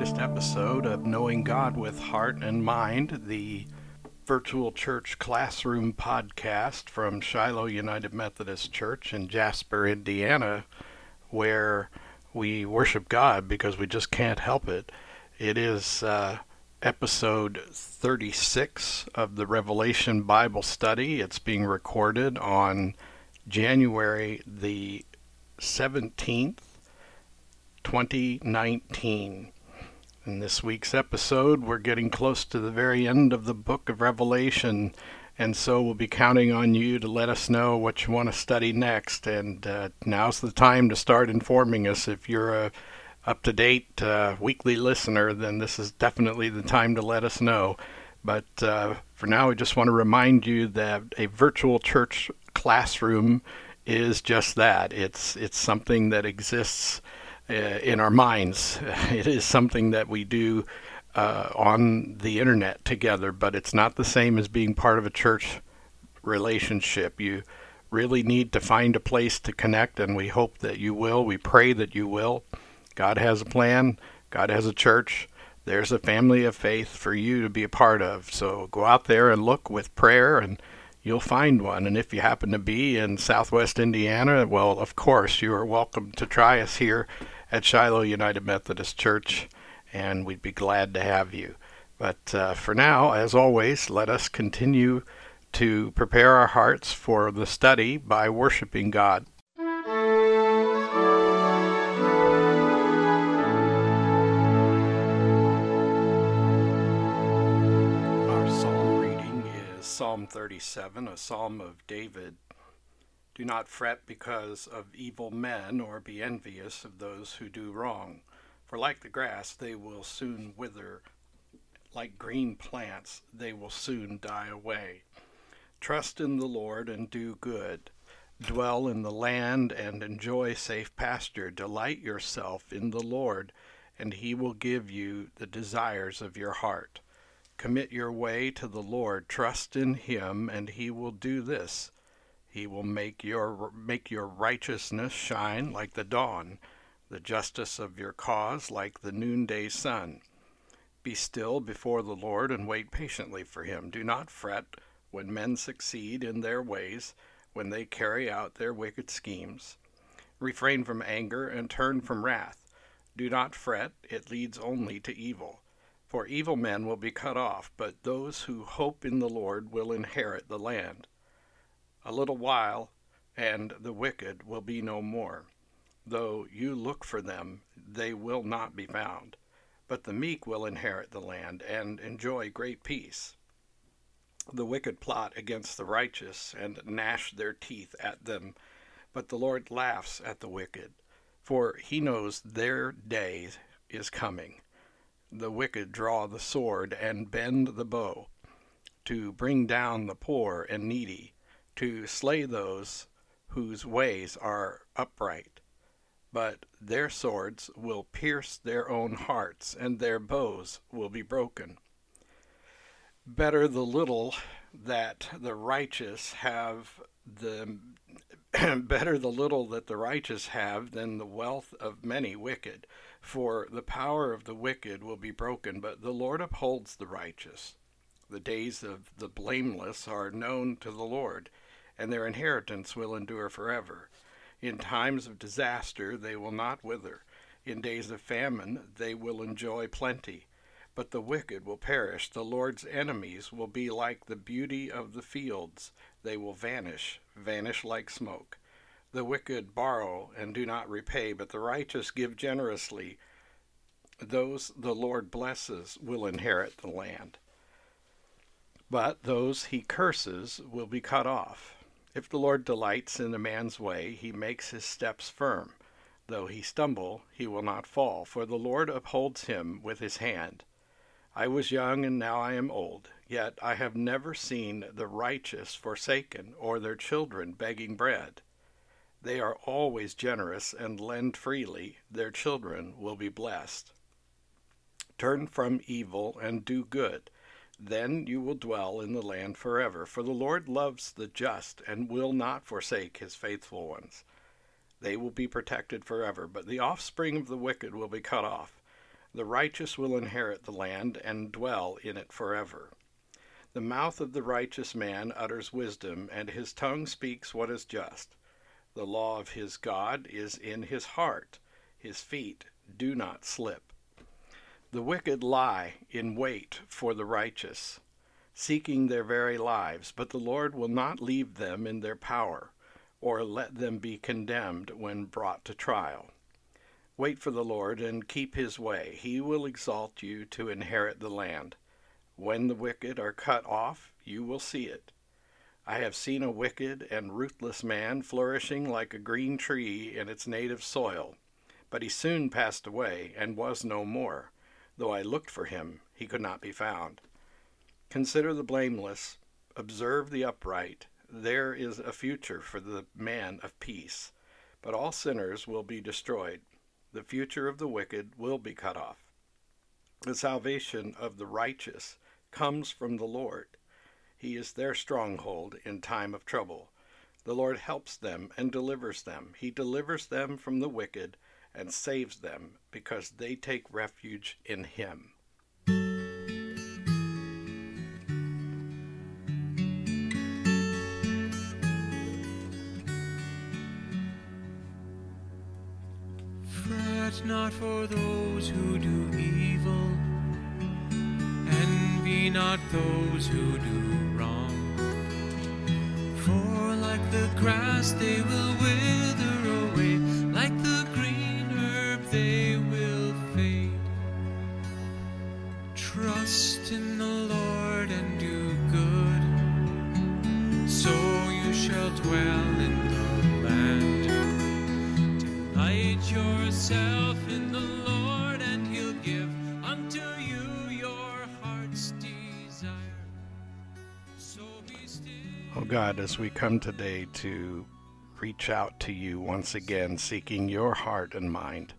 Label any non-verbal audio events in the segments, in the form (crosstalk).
latest episode of Knowing God with Heart and Mind, the virtual church classroom podcast from Shiloh United Methodist Church in Jasper, Indiana, where we worship God because we just can't help it. It is uh, episode 36 of the Revelation Bible Study. It's being recorded on January the 17th, 2019. In this week's episode, we're getting close to the very end of the book of Revelation, and so we'll be counting on you to let us know what you want to study next. And uh, now's the time to start informing us. If you're a up to date uh, weekly listener, then this is definitely the time to let us know. But uh, for now, we just want to remind you that a virtual church classroom is just that. It's it's something that exists in our minds. (laughs) It is something that we do uh, on the internet together, but it's not the same as being part of a church relationship. You really need to find a place to connect, and we hope that you will. We pray that you will. God has a plan, God has a church. There's a family of faith for you to be a part of. So go out there and look with prayer and you'll find one. And if you happen to be in southwest Indiana, well, of course, you are welcome to try us here at Shiloh United Methodist Church, and we'd be glad to have you. But uh, for now, as always, let us continue to prepare our hearts for the study by worshiping God. Our psalm reading is Psalm 37, a psalm of David. Do not fret because of evil men, or be envious of those who do wrong. For like the grass, they will soon wither. Like green plants, they will soon die away. Trust in the Lord and do good. Dwell in the land and enjoy safe pasture. Delight yourself in the Lord, and he will give you the desires of your heart. Commit your way to the Lord. Trust in him, and he will do this. He will make your make your righteousness shine like the dawn, the justice of your cause like the noonday sun. Be still before the Lord and wait patiently for him. Do not fret when men succeed in their ways, when they carry out their wicked schemes. Refrain from anger and turn from wrath. Do not fret, it leads only to evil. For evil men will be cut off, but those who hope in the Lord will inherit the land. A little while, and the wicked will be no more. Though you look for them, they will not be found. But the meek will inherit the land and enjoy great peace. The wicked plot against the righteous and gnash their teeth at them, but the Lord laughs at the wicked, for he knows their day is coming. The wicked draw the sword and bend the bow, to bring down the poor and needy to slay those whose ways are upright. But their swords will pierce their own hearts, and their bows will be broken. Better the little that the righteous have the (clears throat) better the little that the righteous have than the wealth of many wicked, for the power of the wicked will be broken, but the Lord upholds the righteous. The days of the blameless are known to the Lord, and their inheritance will endure forever. In times of disaster they will not wither. In days of famine they will enjoy plenty. But the wicked will perish. The Lord's enemies will be like the beauty of the fields. They will vanish, vanish like smoke. The wicked borrow and do not repay, but the righteous give generously. Those the Lord blesses will inherit the land. But those he curses will be cut off. If the Lord delights in a man's way, he makes his steps firm. Though he stumble, he will not fall, for the Lord upholds him with his hand. I was young, and now I am old, yet I have never seen the righteous forsaken, or their children begging bread. They are always generous and lend freely, their children will be blessed. Turn from evil and do good then you will dwell in the land forever. For the Lord loves the just and will not forsake his faithful ones. They will be protected forever, but the offspring of the wicked will be cut off. The righteous will inherit the land and dwell in it forever. The mouth of the righteous man utters wisdom, and his tongue speaks what is just. The law of his God is in his heart, his feet do not slip. The wicked lie in wait for the righteous, seeking their very lives, but the Lord will not leave them in their power, or let them be condemned when brought to trial. Wait for the Lord and keep his way. He will exalt you to inherit the land. When the wicked are cut off, you will see it. I have seen a wicked and ruthless man flourishing like a green tree in its native soil, but he soon passed away and was no more. Though I looked for him, he could not be found. Consider the blameless, observe the upright. There is a future for the man of peace, but all sinners will be destroyed the future of the wicked will be cut off. The salvation of the righteous comes from the Lord. He is their stronghold in time of trouble. The Lord helps them and delivers them. He delivers them from the wicked and saves them because they take refuge in Him. Fret not for those who do evil, envy not those who do wrong. For like the grass they will God, as we come today to reach out to you once again, seeking your heart and mind,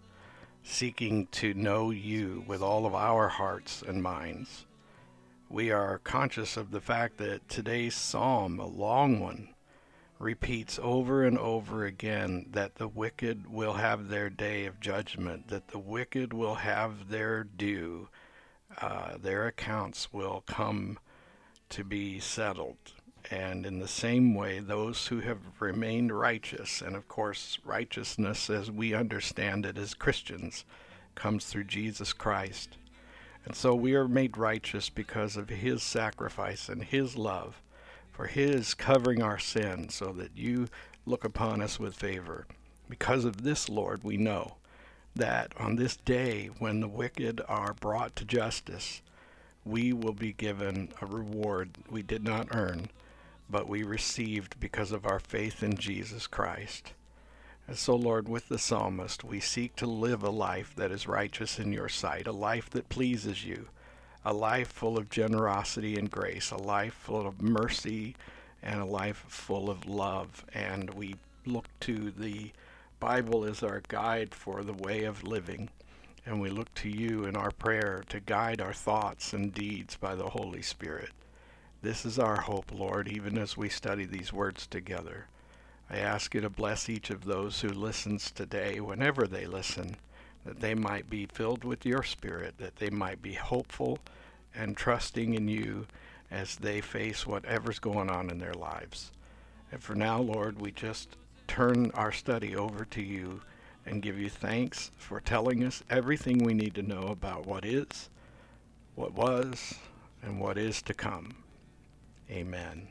seeking to know you with all of our hearts and minds, we are conscious of the fact that today's psalm, a long one, repeats over and over again that the wicked will have their day of judgment, that the wicked will have their due, uh, their accounts will come to be settled. And in the same way, those who have remained righteous, and of course, righteousness as we understand it as Christians, comes through Jesus Christ. And so we are made righteous because of his sacrifice and his love, for his covering our sin, so that you look upon us with favor. Because of this, Lord, we know that on this day when the wicked are brought to justice, we will be given a reward we did not earn but we received because of our faith in Jesus Christ. And so, Lord, with the psalmist, we seek to live a life that is righteous in your sight, a life that pleases you, a life full of generosity and grace, a life full of mercy, and a life full of love. And we look to the Bible as our guide for the way of living. And we look to you in our prayer to guide our thoughts and deeds by the Holy Spirit. This is our hope, Lord, even as we study these words together. I ask you to bless each of those who listens today, whenever they listen, that they might be filled with your Spirit, that they might be hopeful and trusting in you as they face whatever's going on in their lives. And for now, Lord, we just turn our study over to you and give you thanks for telling us everything we need to know about what is, what was, and what is to come. Amen.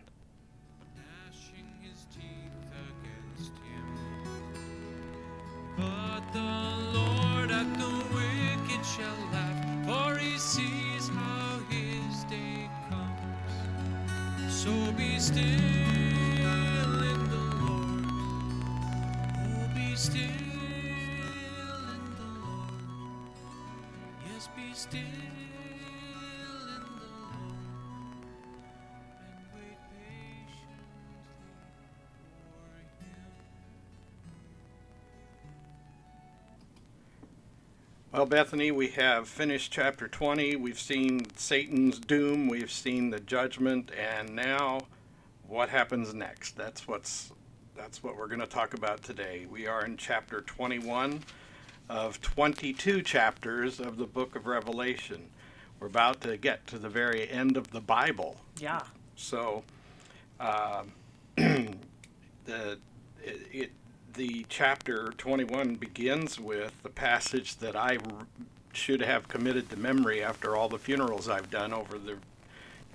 But the Lord at the wicked shall laugh, for he sees how his day comes. So be still in the Lord. Oh, be still in the Lord. Yes, be still. Well, Bethany, we have finished chapter 20. We've seen Satan's doom, we've seen the judgment, and now what happens next? That's what's that's what we're going to talk about today. We are in chapter 21. of 22 chapters of the book of Revelation. We're about to get to the very end of the Bible. Yeah. So, uh, (clears throat) the it, it, the chapter 21 begins with the passage that I should have committed to memory after all the funerals I've done over the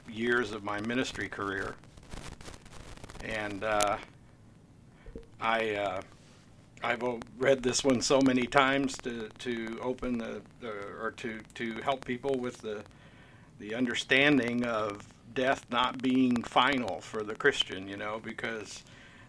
years of my ministry career. And uh, I uh, I've read this one so many times to, to open the or to, to help people with the the understanding of death not being final for the Christian, you know, because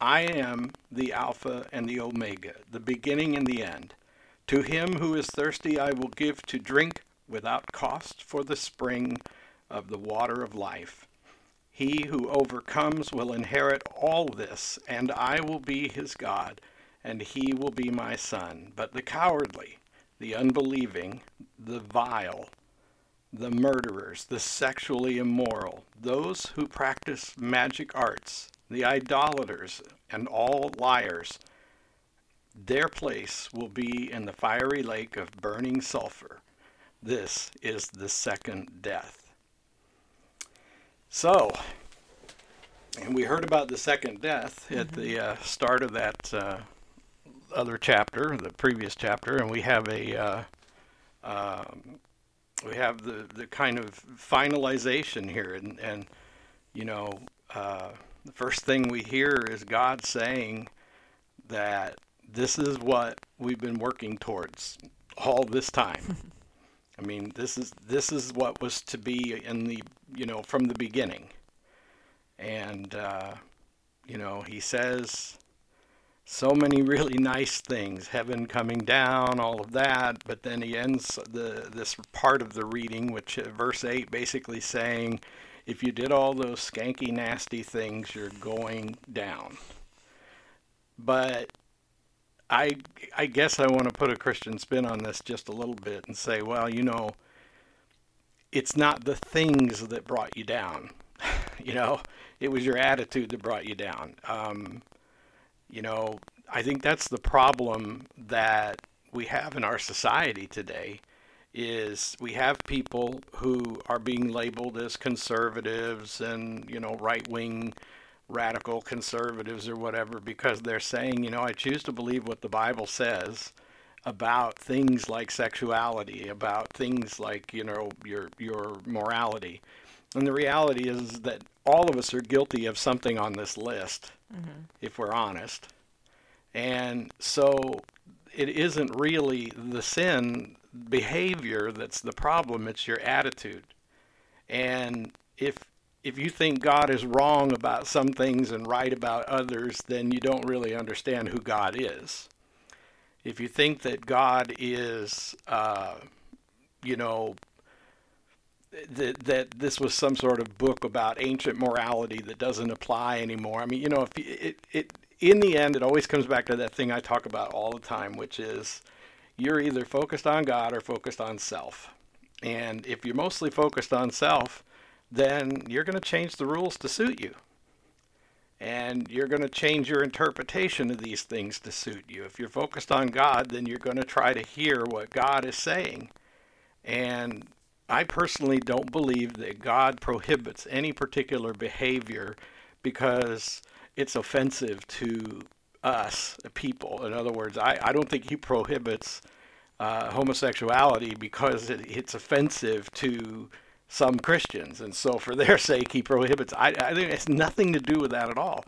I am the Alpha and the Omega, the beginning and the end. To him who is thirsty, I will give to drink without cost for the spring of the water of life. He who overcomes will inherit all this, and I will be his God, and he will be my son. But the cowardly, the unbelieving, the vile, the murderers, the sexually immoral, those who practice magic arts, the idolaters, and all liars, their place will be in the fiery lake of burning sulfur. This is the second death. So, and we heard about the second death at the uh, start of that uh, other chapter, the previous chapter, and we have a uh, um, we have the, the kind of finalization here, and, and you know, uh, the first thing we hear is God saying that this is what we've been working towards all this time. (laughs) I mean, this is this is what was to be in the you know from the beginning, and uh, you know he says so many really nice things, heaven coming down, all of that. But then he ends the this part of the reading, which uh, verse eight, basically saying, if you did all those skanky, nasty things, you're going down. But I I guess I want to put a Christian spin on this just a little bit and say, well, you know, it's not the things that brought you down. (laughs) you know, it was your attitude that brought you down. Um, you know, I think that's the problem that we have in our society today is we have people who are being labeled as conservatives and, you know, right-wing radical conservatives or whatever because they're saying, you know, I choose to believe what the Bible says about things like sexuality, about things like, you know, your your morality. And the reality is that all of us are guilty of something on this list Mm-hmm. if we're honest. And so it isn't really the sin behavior that's the problem, it's your attitude. And if if you think God is wrong about some things and right about others, then you don't really understand who God is. If you think that God is, uh, you know, that that this was some sort of book about ancient morality that doesn't apply anymore. I mean, you know, if it it in the end, it always comes back to that thing I talk about all the time, which is you're either focused on God or focused on self. And if you're mostly focused on self, then you're going to change the rules to suit you. And you're going to change your interpretation of these things to suit you. If you're focused on God, then you're going to try to hear what God is saying. And I personally don't believe that God prohibits any particular behavior because it's offensive to us, people. In other words, I, I don't think He prohibits uh, homosexuality because it, it's offensive to some Christians, and so for their (laughs) sake he prohibits. I, I think it has nothing to do with that at all.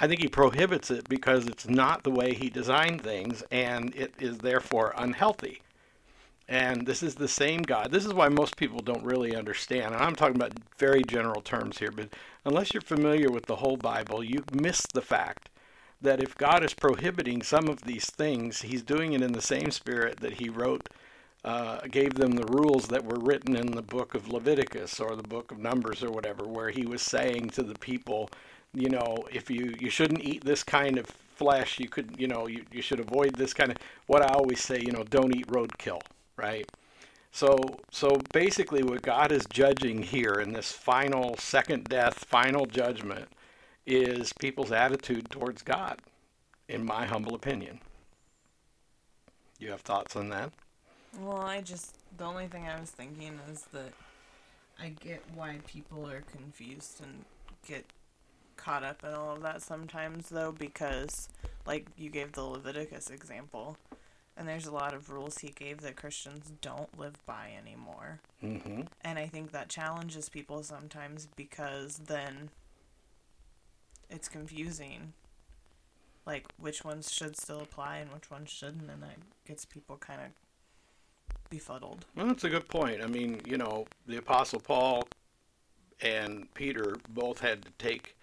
I think he prohibits it because it's not the way he designed things, and it is therefore unhealthy. And this is the same God. This is why most people don't really understand. And I'm talking about very general terms here, but unless you're familiar with the whole Bible, you miss the fact that if God is prohibiting some of these things, He's doing it in the same spirit that He wrote, uh, gave them the rules that were written in the book of Leviticus or the book of Numbers or whatever, where He was saying to the people, you know, if you you shouldn't eat this kind of flesh, you could, you know, you, you should avoid this kind of. What I always say, you know, don't eat roadkill, right? So, so basically, what God is judging here in this final second death, final judgment, is people's attitude towards God, in my humble opinion. You have thoughts on that? Well, I just the only thing I was thinking is that I get why people are confused and get caught up in all of that sometimes though because like you gave the Leviticus example and there's a lot of rules he gave that Christians don't live by anymore. Mm-hmm. And I think that challenges people sometimes because then it's confusing. Like which ones should still apply and which ones shouldn't, and that gets people kind of befuddled. Well, that's a good point. I mean, you know, the Apostle Paul and Peter both had to take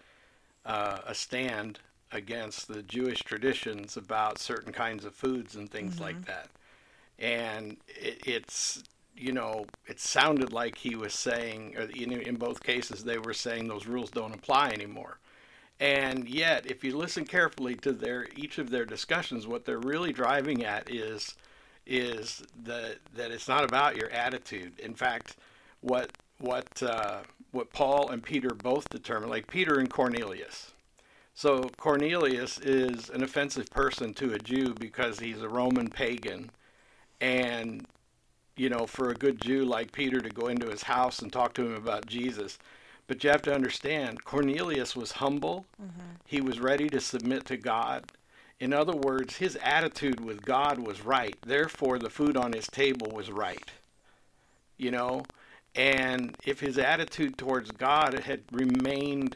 uh, a stand against the Jewish traditions about certain kinds of foods and things like that. And it, it's, you know, it sounded like he was saying, or in, in both cases, they were saying those rules don't apply anymore. And yet, if you listen carefully to their each of their discussions, what they're really driving at is is that that it's not about your attitude. In fact, what what uh, what Paul and Peter both determined, like Peter and Cornelius. So Cornelius is an offensive person to a Jew because he's a Roman pagan, and you know, for a good Jew like Peter to go into his house and talk to him about Jesus. But you have to understand, Cornelius was humble. He was ready to submit to God. In other words, his attitude with God was right. Therefore, the food on his table was right. You know? And if his attitude towards God had remained,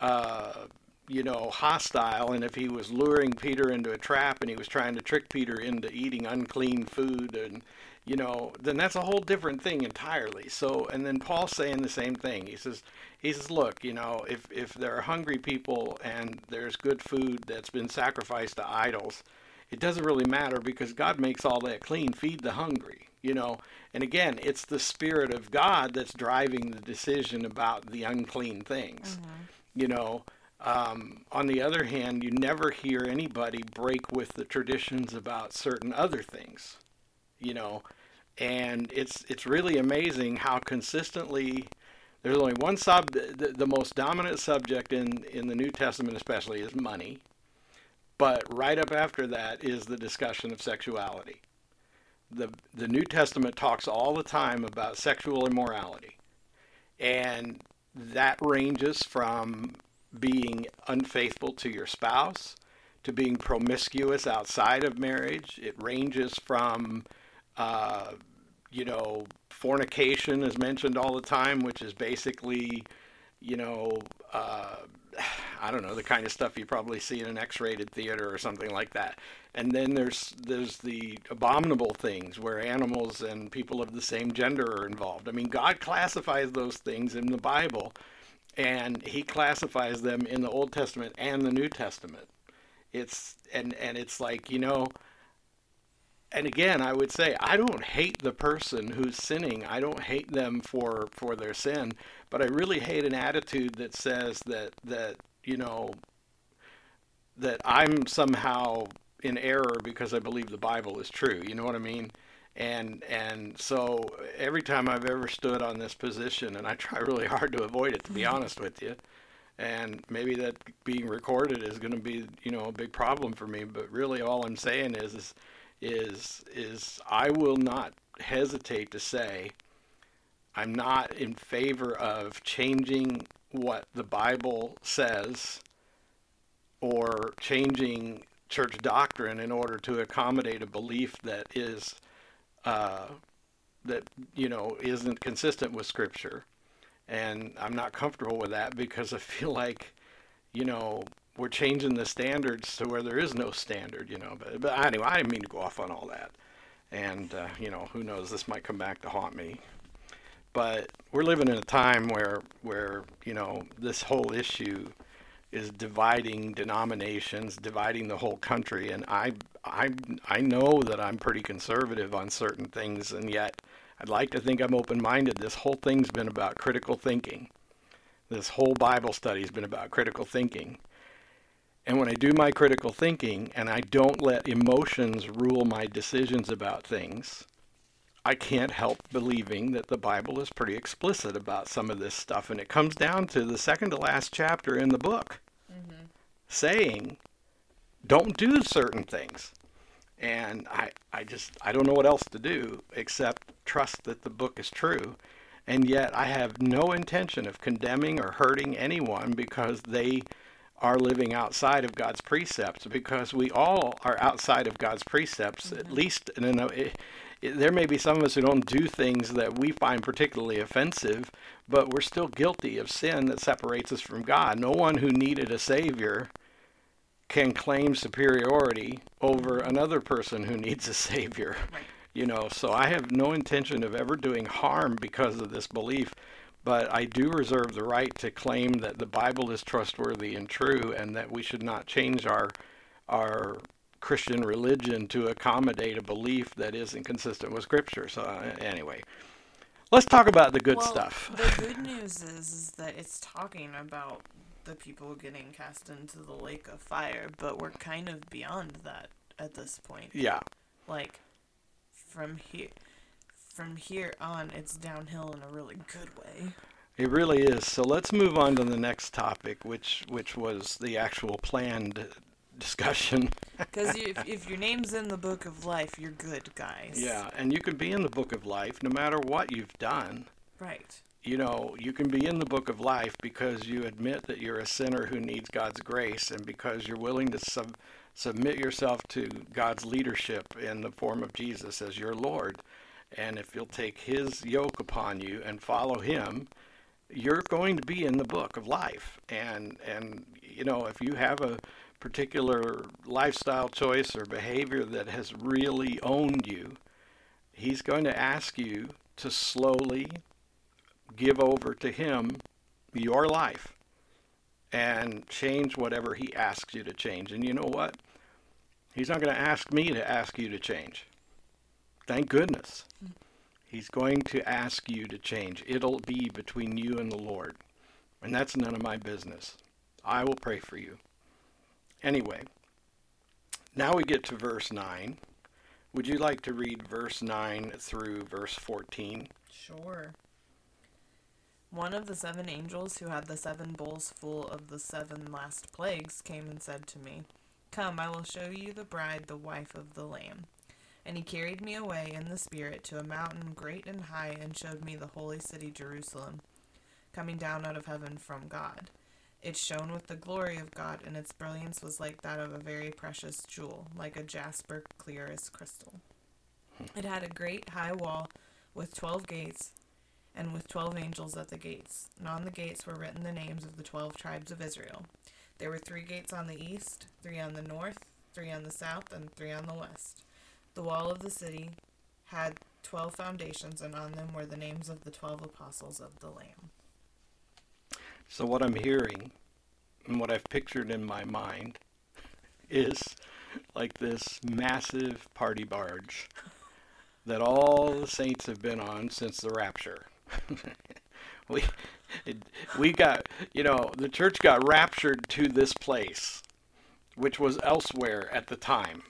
uh, you know, hostile, and if he was luring Peter into a trap and he was trying to trick Peter into eating unclean food and you know, then that's a whole different thing entirely. So, and then Paul's saying the same thing. He says, he says, look, you know, if if there are hungry people and there's good food that's been sacrificed to idols, it doesn't really matter because God makes all that clean. Feed the hungry, you know. And again, it's the spirit of God that's driving the decision about the unclean things, you know. Um, on the other hand, you never hear anybody break with the traditions about certain other things, you know and it's it's really amazing how consistently there's only one sub the, the most dominant subject in in the New Testament especially is money but right up after that is the discussion of sexuality. The the New Testament talks all the time about sexual immorality and that ranges from being unfaithful to your spouse to being promiscuous outside of marriage. It ranges from uh, you know, fornication is mentioned all the time, which is basically, you know, uh, (sighs) I don't know, the kind of stuff you probably see in an X-rated theater or something like that. And then there's there's the abominable things where animals and people of the same gender are involved. I mean, God classifies those things in the Bible, and He classifies them in the Old Testament and the New Testament. It's and and it's like you know and again i would say i don't hate the person who's sinning. I don't hate them for for their sin but i really hate an attitude that says that that you know that i'm somehow in error because i believe the bible is true. You know what i mean? And and so every time i've ever stood on this position and i try (laughs) really hard to avoid it to be mm-hmm. honest with you and maybe that being recorded is going to be you know a big problem for me but really all i'm saying is is is is I will not hesitate to say I'm not in favor of changing what the Bible says or changing church doctrine in order to accommodate a belief that is uh, that you know isn't consistent with Scripture, and I'm not comfortable with that because I feel like, you know, we're changing the standards to where there is no standard. You know, but but anyway, I didn't mean to go off on all that, and uh, you know, who knows? This might come back to haunt me. But we're living in a time where where you know this whole issue is dividing denominations, dividing the whole country, and I I I know that I'm pretty conservative on certain things, and yet I'd like to think I'm open-minded. This whole thing's been about critical thinking. This whole Bible study's been about critical thinking. And when I do my critical thinking and I don't let emotions rule my decisions about things, I can't help believing that the Bible is pretty explicit about some of this stuff. And it comes down to the second to last chapter in the book Mm-hmm. saying, don't do certain things. And I, I just, I don't know what else to do except trust that the book is true. And yet I have no intention of condemning or hurting anyone because they are living outside of God's precepts because we all are outside of God's precepts, at mm-hmm. least in an, uh, it, it, there may be some of us who don't do things that we find particularly offensive, but we're still guilty of sin that separates us from God. No one who needed a Savior can claim superiority over another person who needs a Savior. Right. You know, so I have no intention of ever doing harm because of this belief, but I do reserve the right to claim that the Bible is trustworthy and true and that we should not change our our Christian religion to accommodate a belief that isn't consistent with Scripture. So uh, anyway, let's talk about the good well, stuff. The good news is, is that it's talking about the people getting cast into the lake of fire, but we're kind of beyond that at this point. Yeah, Like from here from here on it's downhill in a really good way. it really is. So let's move on to the next topic, which which was the actual planned (laughs) discussion. (laughs) Because if, if your name's in the book of life, you're good, guys. Yeah, and you can be in the book of life no matter what you've done. Right. You know, you can be in the book of life because you admit that you're a sinner who needs God's grace and because you're willing to sub- submit yourself to God's leadership in the form of Jesus as your Lord. And if you'll take his yoke upon you and follow him, you're going to be in the book of life. And and you know, if you have a particular lifestyle choice or behavior that has really owned you, he's going to ask you to slowly give over to him your life and change whatever he asks you to change. And you know what? He's not going to ask me to ask you to change. Thank goodness. He's going to ask you to change. It'll be between you and the Lord. And that's none of my business. I will pray for you. Anyway, now we get to verse 9. Would you like to read verse 9 through verse 14? Sure. One of the seven angels who had the seven bowls full of the seven last plagues came and said to me, Come, I will show you the bride, the wife of the Lamb. And he carried me away in the Spirit to a mountain great and high, and showed me the holy city Jerusalem, coming down out of heaven from God. It shone with the glory of God, and its brilliance was like that of a very precious jewel, like a jasper clear as crystal. It had a great high wall with twelve gates, and with twelve angels at the gates. And on the gates were written the names of the twelve tribes of Israel. There were three gates on the east, three on the north, three on the south, and three on the west. The wall of the city had twelve foundations, and on them were the names of the twelve apostles of the Lamb. So, what I'm hearing and what I've pictured in my mind is like this massive party barge that all the saints have been on since the rapture. (laughs) we, we got, you know, the church got raptured to this place, which was elsewhere at the time.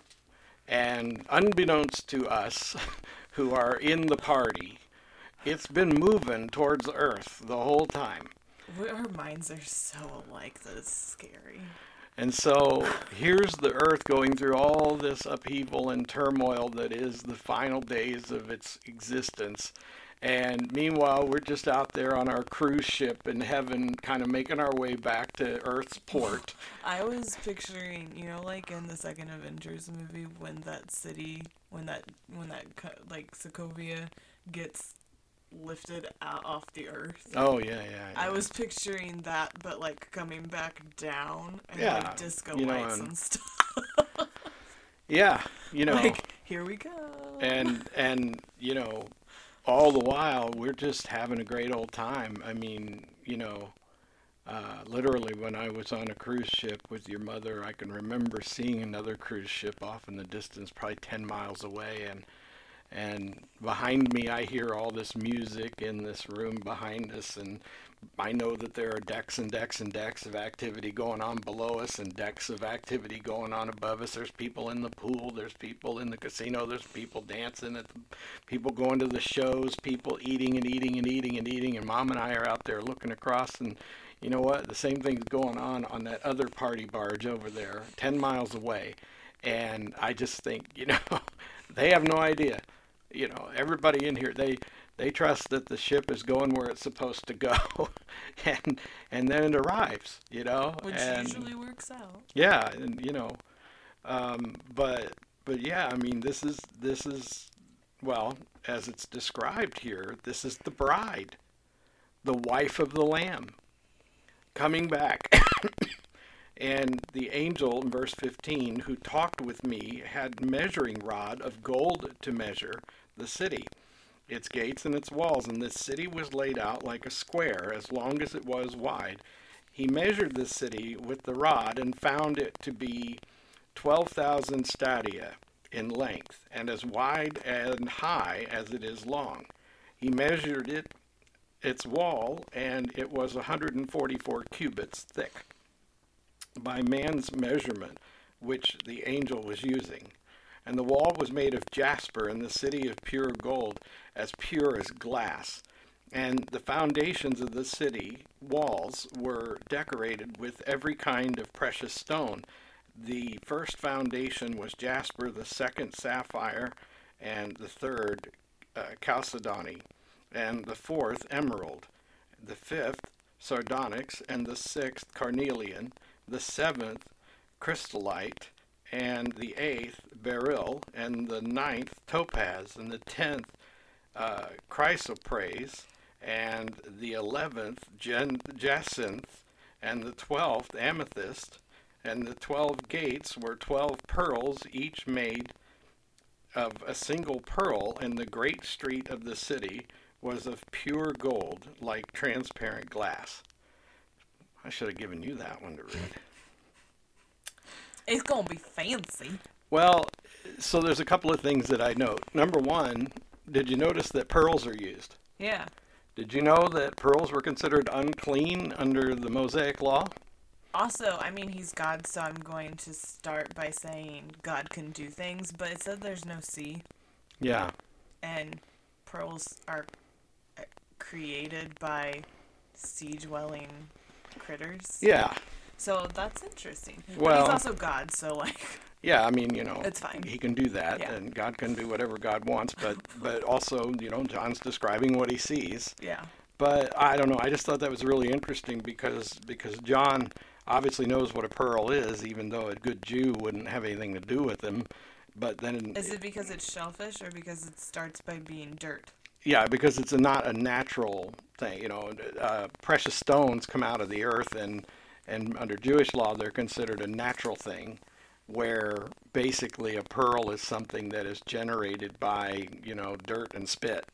And unbeknownst to us (laughs) who are in the party, it's been moving towards earth the whole time. Our minds are so alike that it's scary. And so here's the earth going through all this upheaval and turmoil that is the final days of its existence. And meanwhile, we're just out there on our cruise ship in heaven, kind of making our way back to Earth's port. (laughs) I was picturing, you know, like in the second Avengers movie when that city, when that, when that, like, Sokovia gets lifted out off the earth. Oh yeah, yeah. I was picturing that, but like coming back down and Yeah, like disco you know, lights and- and stuff. Yeah, you (laughs) know, like, here we go. and and you know, all the while we're just having a great old time. I mean, you know, uh, literally when I was on a cruise ship with your mother, I can remember seeing another cruise ship off in the distance, probably ten miles away, and and behind me I hear all this music in this room behind us, and I know that there are decks and decks and decks of activity going on below us and decks of activity going on above us. There's people in the pool, there's people in the casino, there's people dancing, at the, people going to the shows, people eating and eating and eating and eating. And mom and I are out there looking across, and you know what? The same thing's going on on that other party barge over there, 10 miles away. And I just think, you know, (laughs) they have no idea. You know, everybody in here, they they trust that the ship is going where it's supposed to go (laughs) and and then it arrives you know Which and usually works out. yeah and you know um, but but yeah i mean this is this is well as it's described here this is the bride the wife of the lamb coming back (coughs) and the angel in verse 15 who talked with me had measuring rod of gold to measure the city its gates and its walls, and this city was laid out like a square, as long as it was wide. He measured the city with the rod and found it to be 12,000 stadia in length, and as wide and high as it is long. He measured it, its wall, and it was 144 cubits thick by man's measurement, which the angel was using. And the wall was made of jasper, and the city of pure gold, as pure as glass. And the foundations of the city walls were decorated with every kind of precious stone. The first foundation was jasper, the second sapphire, and the third uh, chalcedony, and the fourth emerald, the fifth sardonyx, and the sixth carnelian, the seventh chrysolite, and the eighth beryl, and the ninth topaz, and the tenth uh, chrysoprase, and the eleventh gen- jacinth, and the twelfth amethyst, and the twelve gates were twelve pearls, each made of a single pearl, and the great street of the city was of pure gold, like transparent glass. I should have given you that one to read. It's gonna be fancy. Well, so there's a couple of things that I note. Number one, did you notice that pearls are used? Yeah. Did you know that pearls were considered unclean under the Mosaic Law? Also, I mean, he's God, so I'm going to start by saying God can do things, but it said there's no sea, Yeah. and pearls are uh, created by sea dwelling critters. Yeah. So that's interesting. But Well- he's also God, so like, Yeah, I mean, you know, It's fine. He can do that, Yeah. and God can do whatever God wants, but (laughs) but also, you know, John's describing what he sees. yeah. But I don't know. I just thought that was really interesting because because John obviously knows what a pearl is, even though a good Jew wouldn't have anything to do with them. But then, Is it because it's shellfish or because it starts by being dirt? yeah, because it's a, not a natural thing. You know, uh, precious stones come out of the earth, and and under Jewish law, they're considered a natural thing, where basically a pearl is something that is generated by you know dirt and spit.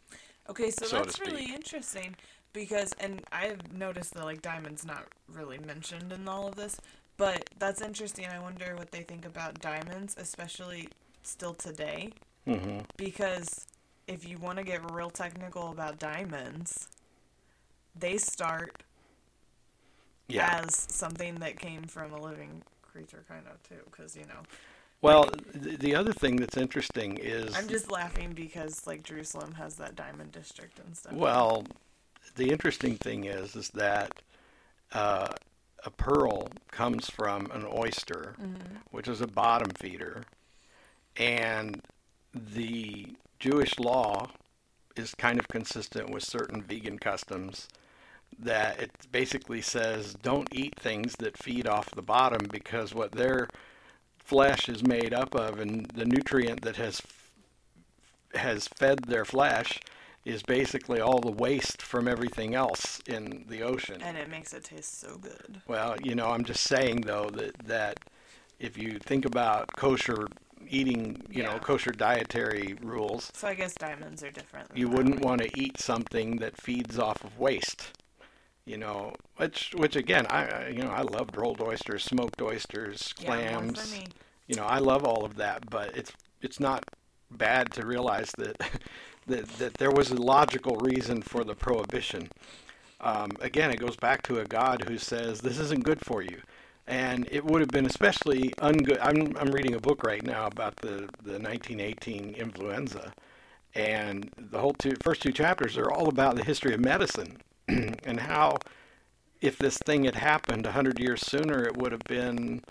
Okay, so, So that's really interesting because, and I've noticed that like diamonds not really mentioned in all of this, but that's interesting. I wonder what they think about diamonds, especially still today, hmm because if you want to get real technical about diamonds, they start Yeah. as something that came from a living creature, kind of too, because you know. Well, the, the other thing that's interesting is I'm just laughing because like Jerusalem has that diamond district and stuff. Well, the interesting thing is, is that uh, a pearl comes from an oyster, which is a bottom feeder, and the Jewish law is kind of consistent with certain vegan customs that it basically says don't eat things that feed off the bottom because what their flesh is made up of and the nutrient that has has fed their flesh is basically all the waste from everything else in the ocean. And it makes it taste so good. Well, you know, I'm just saying though that that if you think about kosher eating, you know, kosher dietary rules, So I guess diamonds are different. you wouldn't want to eat something that feeds off of waste. You know, which which again, I you know, I loved rolled oysters, smoked oysters, Yeah, clams. me. You know, I love all of that, but it's it's not bad to realize that (laughs) that that there was a logical reason for the prohibition. Um, again, it goes back to a God who says this isn't good for you, and it would have been especially ungood. I'm I'm reading a book right now about the the 1918 influenza, and the whole two first two chapters are all about the history of medicine (clears throat) and how if this thing had happened 100 years sooner, it would have been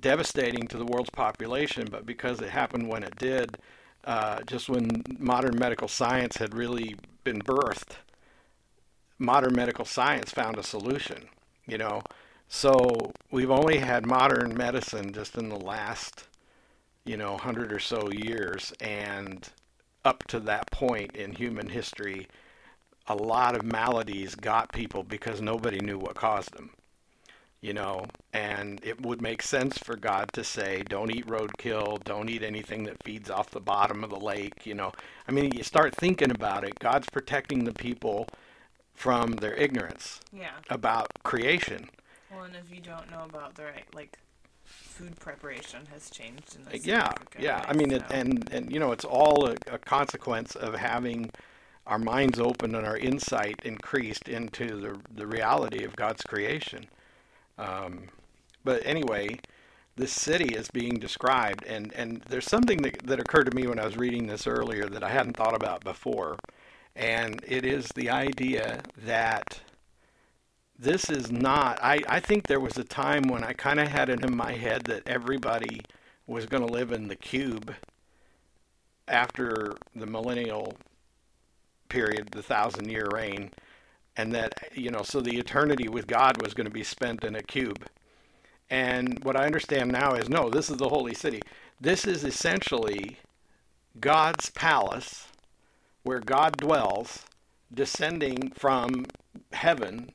devastating to the world's population, but because it happened when it did, uh, just when modern medical science had really been birthed, modern medical science found a solution, you know. So we've only had modern medicine just in the last, you know, hundred or so years, and up to that point in human history, a lot of maladies got people because nobody knew what caused them you know, and it would make sense for God to say, don't eat roadkill, don't eat anything that feeds off the bottom of the lake, you know. I mean, you start thinking about it, God's protecting the people from their ignorance Yeah. about creation. Well, and if you don't know about the right, like, food preparation has changed in a Yeah, significant yeah. way, I mean, it, and and you know, it's all a, a consequence of having our minds opened and our insight increased into the the reality of God's creation. Um, but anyway, this city is being described, and and there's something that that occurred to me when I was reading this earlier that I hadn't thought about before, and it is the idea that this is not I, I think there was a time when I kind of had it in my head that everybody was going to live in the cube after the millennial period, the thousand year reign, and that, you know, so the eternity with God was going to be spent in a cube. And what I understand now is no, this is the holy city. This is essentially God's palace where God dwells, descending from heaven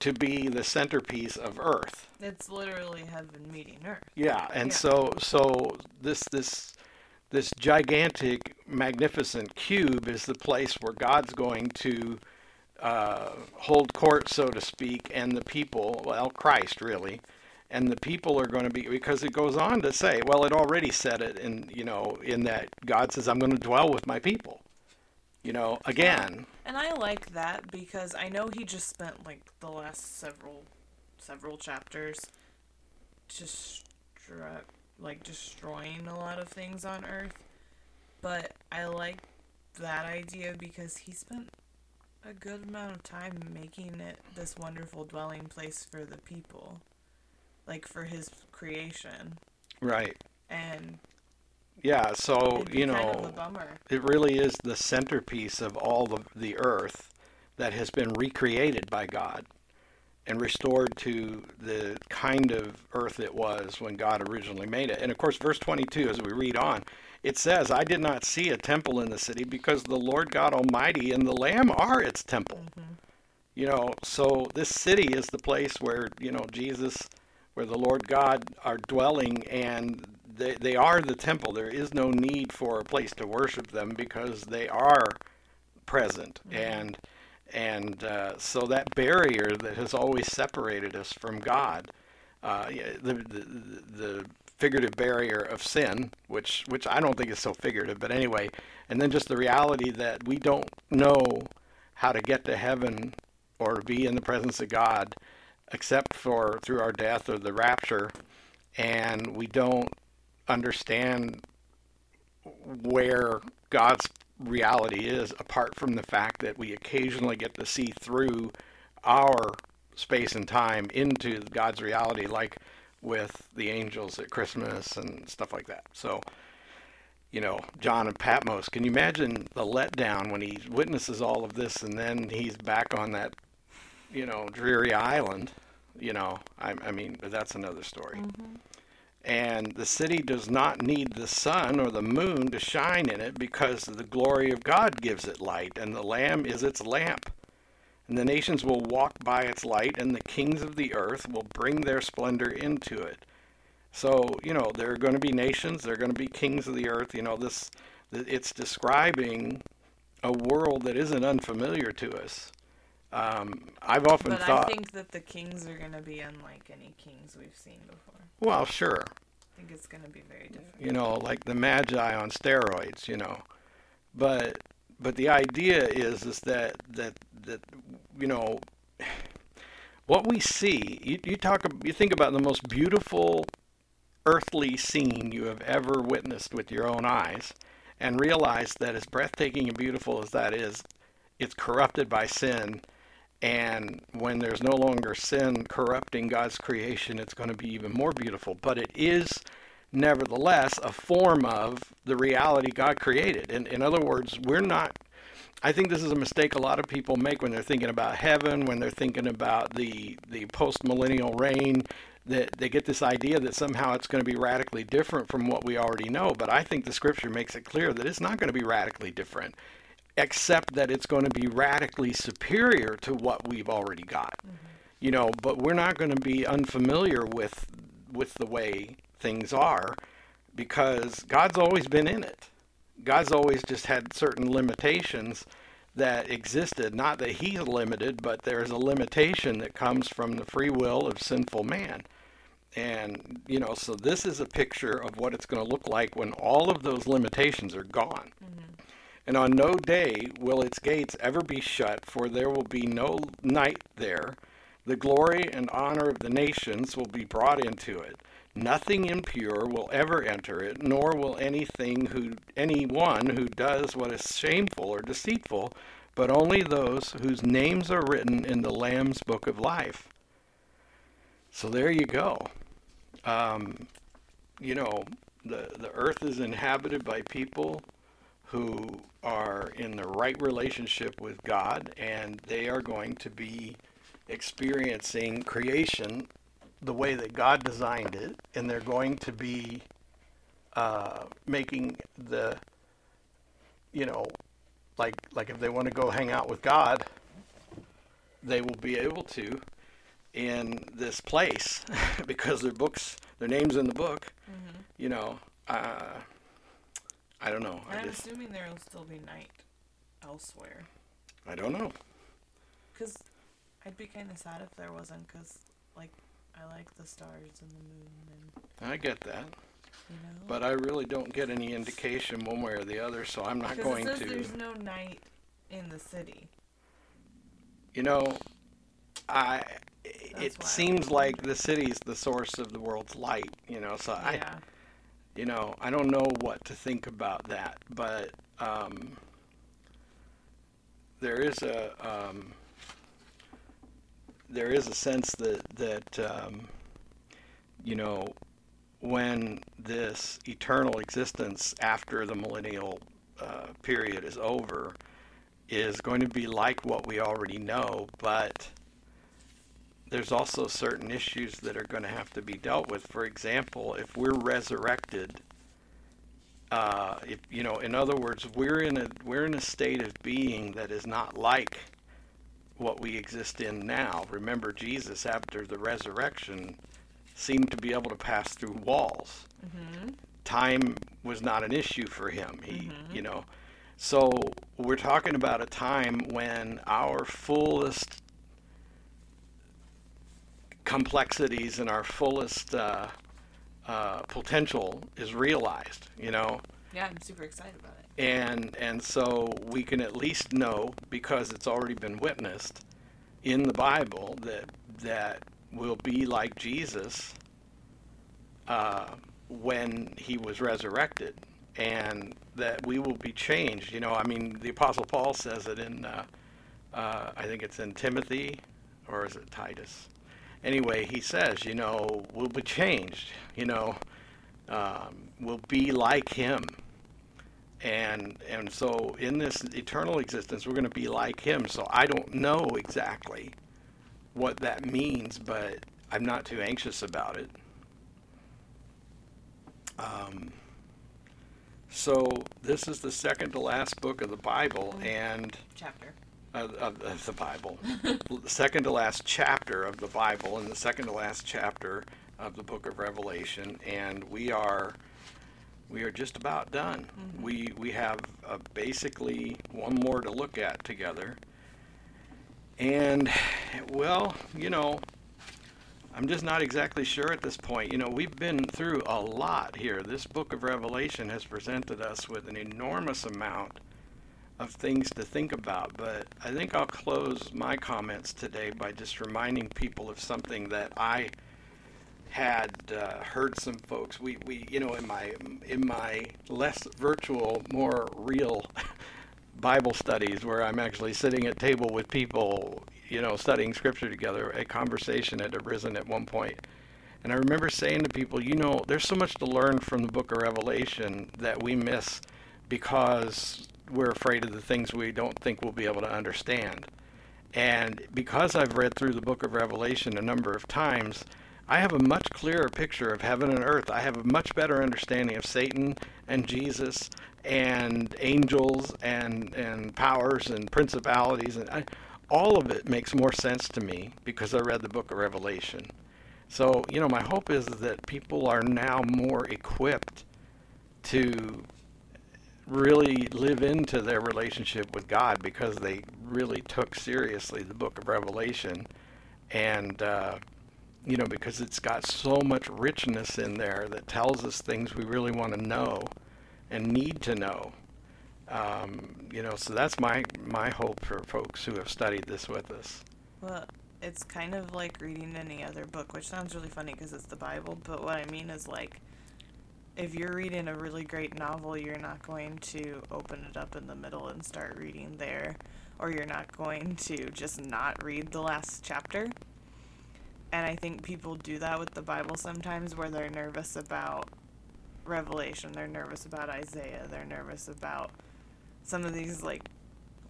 to be the centerpiece of earth. It's literally heaven meeting earth. Yeah, and Yeah. so so this this this gigantic, magnificent cube is the place where God's going to uh, hold court, so to speak, and the people, well, Christ really, and the people are going to be because it goes on to say, well, it already said it, in you know, in that God says, "I'm going to dwell with my people." You know, again, And I like that because I know he just spent like the last several several chapters just like destroying a lot of things on Earth. But I like that idea because he spent a good amount of time making it this wonderful dwelling place for the people. Like for his creation. right? And Yeah, so you know, of a bummer. it really is the centerpiece of all of the earth that has been recreated by God and restored to the kind of earth it was when God originally made it. And of course, verse 22, as we read on, it says, I did not see a temple in the city because the Lord God Almighty and the Lamb are its temple. Mm-hmm. You know, so this city is the place where, you know, Jesus, where the Lord God are dwelling and they, they are the temple. There is no need for a place to worship them because they are present. Mm-hmm. And and uh, so that barrier that has always separated us from God, uh, the, the the figurative barrier of sin, which which I don't think is so figurative, but anyway, and then just the reality that we don't know how to get to heaven or be in the presence of God except for through our death or the rapture, and we don't understand where God's reality is apart from the fact that we occasionally get to see through our space and time into God's reality like with the angels at Christmas and stuff like that. So you know, John and Patmos. Can you imagine the letdown when he witnesses all of this and then he's back on that, you know, dreary island? You know, I, I mean, that's another story. Mm-hmm. And the city does not need the sun or the moon to shine in it because the glory of God gives it light, and the Lamb is its lamp. And the nations will walk by its light, and the kings of the earth will bring their splendor into it. So, you know, there are going to be nations, there are going to be kings of the earth. You know, this it's describing a world that isn't unfamiliar to us. Um, I've often But thought, I think that the kings are gonna be unlike any kings we've seen before. well, sure, I think it's gonna be very different. you know, like the Magi on steroids, you know. But but the idea is is that that that you know what we see. You, you talk you think about the most beautiful earthly scene you have ever witnessed with your own eyes, and realize that as breathtaking and beautiful as that is, it's corrupted by sin. And when there's no longer sin corrupting God's creation, it's going to be even more beautiful. But it is nevertheless a form of the reality God created. In, in other words, we're not. I think this is a mistake a lot of people make when they're thinking about heaven, when they're thinking about the the post millennial reign. That they get this idea that somehow it's going to be radically different from what we already know. But I think the Scripture makes it clear that it's not going to be radically different, except that it's going to be radically superior to what we've already got. Mm-hmm. You know, but we're not going to be unfamiliar with with the way things are because God's always been in it. God's always just had certain limitations that existed. Not that He's limited, but there's a limitation that comes from the free will of sinful man. And, you know, so this is a picture of what it's going to look like when all of those limitations are gone. Mm-hmm. And on no day will its gates ever be shut, for there will be no night there. The glory and honor of the nations will be brought into it. Nothing impure will ever enter it, nor will anything who anyone who does what is shameful or deceitful, but only those whose names are written in the Lamb's book of life. So there you go. Um, you know, the the earth is inhabited by people who are in the right relationship with God, and they are going to be experiencing creation the way that God designed it, and they're going to be uh, making the, you know, like like if they want to go hang out with God, they will be able to in this place (laughs) because their books, their names in the book. You know, uh, I don't know. And I I'm just assuming there will still be night elsewhere. I don't know. Cause I'd be kind of sad if there wasn't. Cause like I like the stars and the moon and I get that. you know. But I really don't get any indication one way or the other, so I'm not going it says to. there's no night in the city. You know, I. That's It why I seems like the city's the source of the world's light. You know, so I, yeah. You know, I don't know what to think about that, but um, there is a um, there is a sense that that um, you know when this eternal existence after the millennial uh, period is over is going to be like what we already know, but there's also certain issues that are going to have to be dealt with. For example, if we're resurrected, uh, if you know, in other words, we're in a we're in a state of being that is not like what we exist in now. Remember, Jesus after the resurrection seemed to be able to pass through walls. Mm-hmm. Time was not an issue for him. He, you know, so we're talking about a time when our fullest complexities and our fullest uh, uh, potential is realized. You know, Yeah, I'm super excited about it. and and so we can at least know because it's already been witnessed in the Bible that that will be like Jesus uh, when he was resurrected, and that we will be changed. You know, I mean, the Apostle Paul says it in uh, uh, I think it's in Timothy, or is it Titus? Anyway, he says, you know, we'll be changed. You know, um, we'll be like him and and so in this eternal existence we're going to be like him so i don't know exactly what that means but i'm not too anxious about it um, so this is the second to last book of the bible and Chapter. Of, of, of the bible (laughs) second to last chapter of the bible and the second to last chapter of the book of revelation and we are we are just about done. We we have uh, basically one more to look at together. And well, you know, I'm just not exactly sure at this point. You know, we've been through a lot here. This book of Revelation has presented us with an enormous amount of things to think about, but I think I'll close my comments today by just reminding people of something that I had uh, heard some folks we, we you know in my in my less virtual more real (laughs) bible studies where i'm actually sitting at table with people you know studying scripture together a conversation had arisen at one point. And i remember saying to people you know there's so much to learn from the book of revelation that we miss because we're afraid of the things we don't think we'll be able to understand and because i've read through the book of revelation a number of times I have a much clearer picture of heaven and earth. I have a much better understanding of Satan and Jesus and angels and and powers and principalities and I, all of it makes more sense to me because I read the book of Revelation. So, you know, my hope is that people are now more equipped to really live into their relationship with God because they really took seriously the book of Revelation and uh, you know, because it's got so much richness in there that tells us things we really want to know and need to know. Um, you know, so that's my my hope for folks who have studied this with us. Well, it's kind of like reading any other book, which sounds really funny because it's the Bible. But what I mean is like, if you're reading a really great novel, you're not going to open it up in the middle and start reading there, or you're not going to just not read the last chapter. And I think people do that with the Bible sometimes where they're nervous about Revelation, they're nervous about Isaiah, they're nervous about some of these like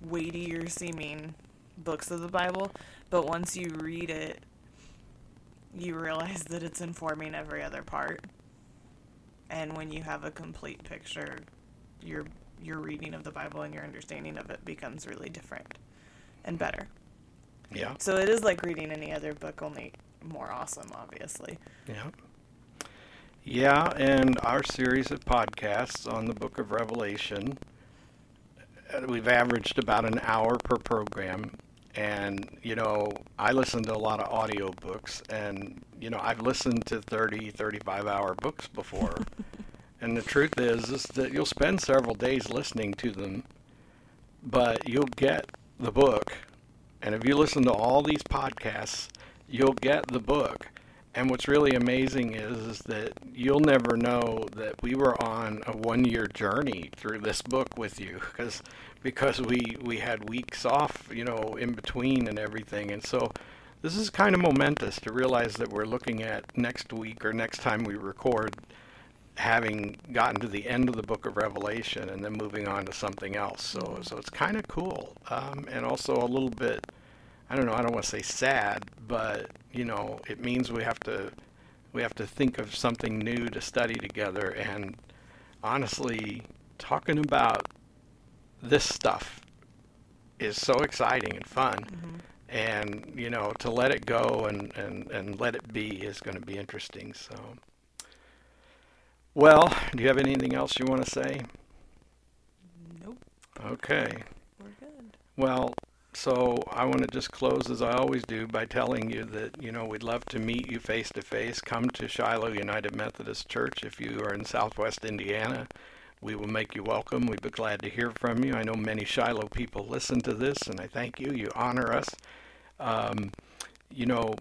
weightier seeming books of the Bible, but once you read it, you realize that it's informing every other part. And when you have a complete picture, your your reading of the Bible and your understanding of it becomes really different and better. Yeah. So it is like reading any other book, only more awesome, obviously. Yeah. Yeah, and our series of podcasts on the book of Revelation, uh, we've averaged about an hour per program. And, you know, I listen to a lot of audiobooks, and, you know, I've listened to 30, 35 hour books before. (laughs) and the truth is, is that you'll spend several days listening to them, but you'll get the book. And if you listen to all these podcasts, you'll get the book. And what's really amazing is, is that you'll never know that we were on a one-year journey through this book with you because because we we had weeks off, you know, in between and everything. And so this is kind of momentous to realize that we're looking at next week or next time we record having gotten to the end of the book of Revelation and then moving on to something else. So so it's kind of cool um, and also a little bit I don't know, I don't want to say sad, but you know, it means we have to we have to think of something new to study together and honestly talking about this stuff is so exciting and fun. Mm-hmm. And you know to let it go and, and, and let it be is going to be interesting so. Well do you have anything else you want to say? Nope, okay. We're good. Well, so I want to just close as I always do by telling you that, you know, we'd love to meet you face to face. Come to Shiloh United Methodist Church if you are in southwest Indiana. We will make you welcome. We'd be glad to hear from you. I know many Shiloh people listen to this, and I thank you. You honor us. Um, you know,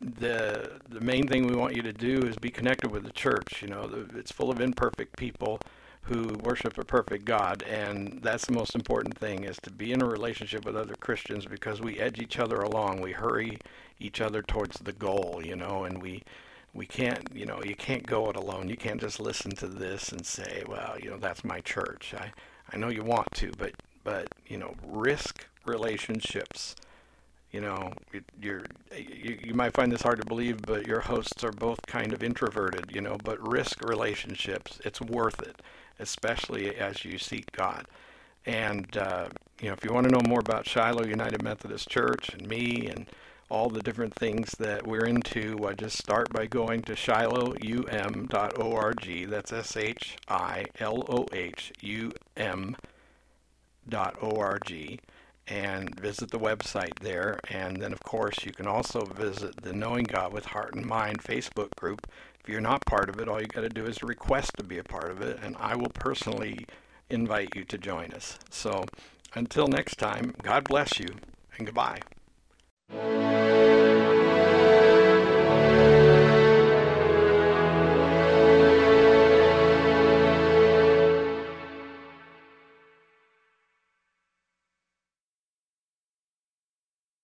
the the main thing we want you to do is be connected with the church. You know, the, it's full of imperfect people who worship a perfect God, and that's the most important thing: is to be in a relationship with other Christians because we edge each other along, we hurry each other towards the goal, you know, and we we can't, you know, you can't go it alone. You can't just listen to this and say, well, you know, that's my church. I, I know you want to, but, but, you know, risk relationships. You know, you're, you, you might find this hard to believe, but your hosts are both kind of introverted, you know, but risk relationships. It's worth it, especially as you seek God. And, uh, you know, if you want to know more about Shiloh United Methodist Church and me and all the different things that we're into, I just start by going to shilohum.org. That's S H I L O H U M dot O-R-G and visit the website there. And then, of course, you can also visit the Knowing God with Heart and Mind Facebook group. If you're not part of it, all you got to do is request to be a part of it, and I will personally invite you to join us. So until next time, God bless you and goodbye.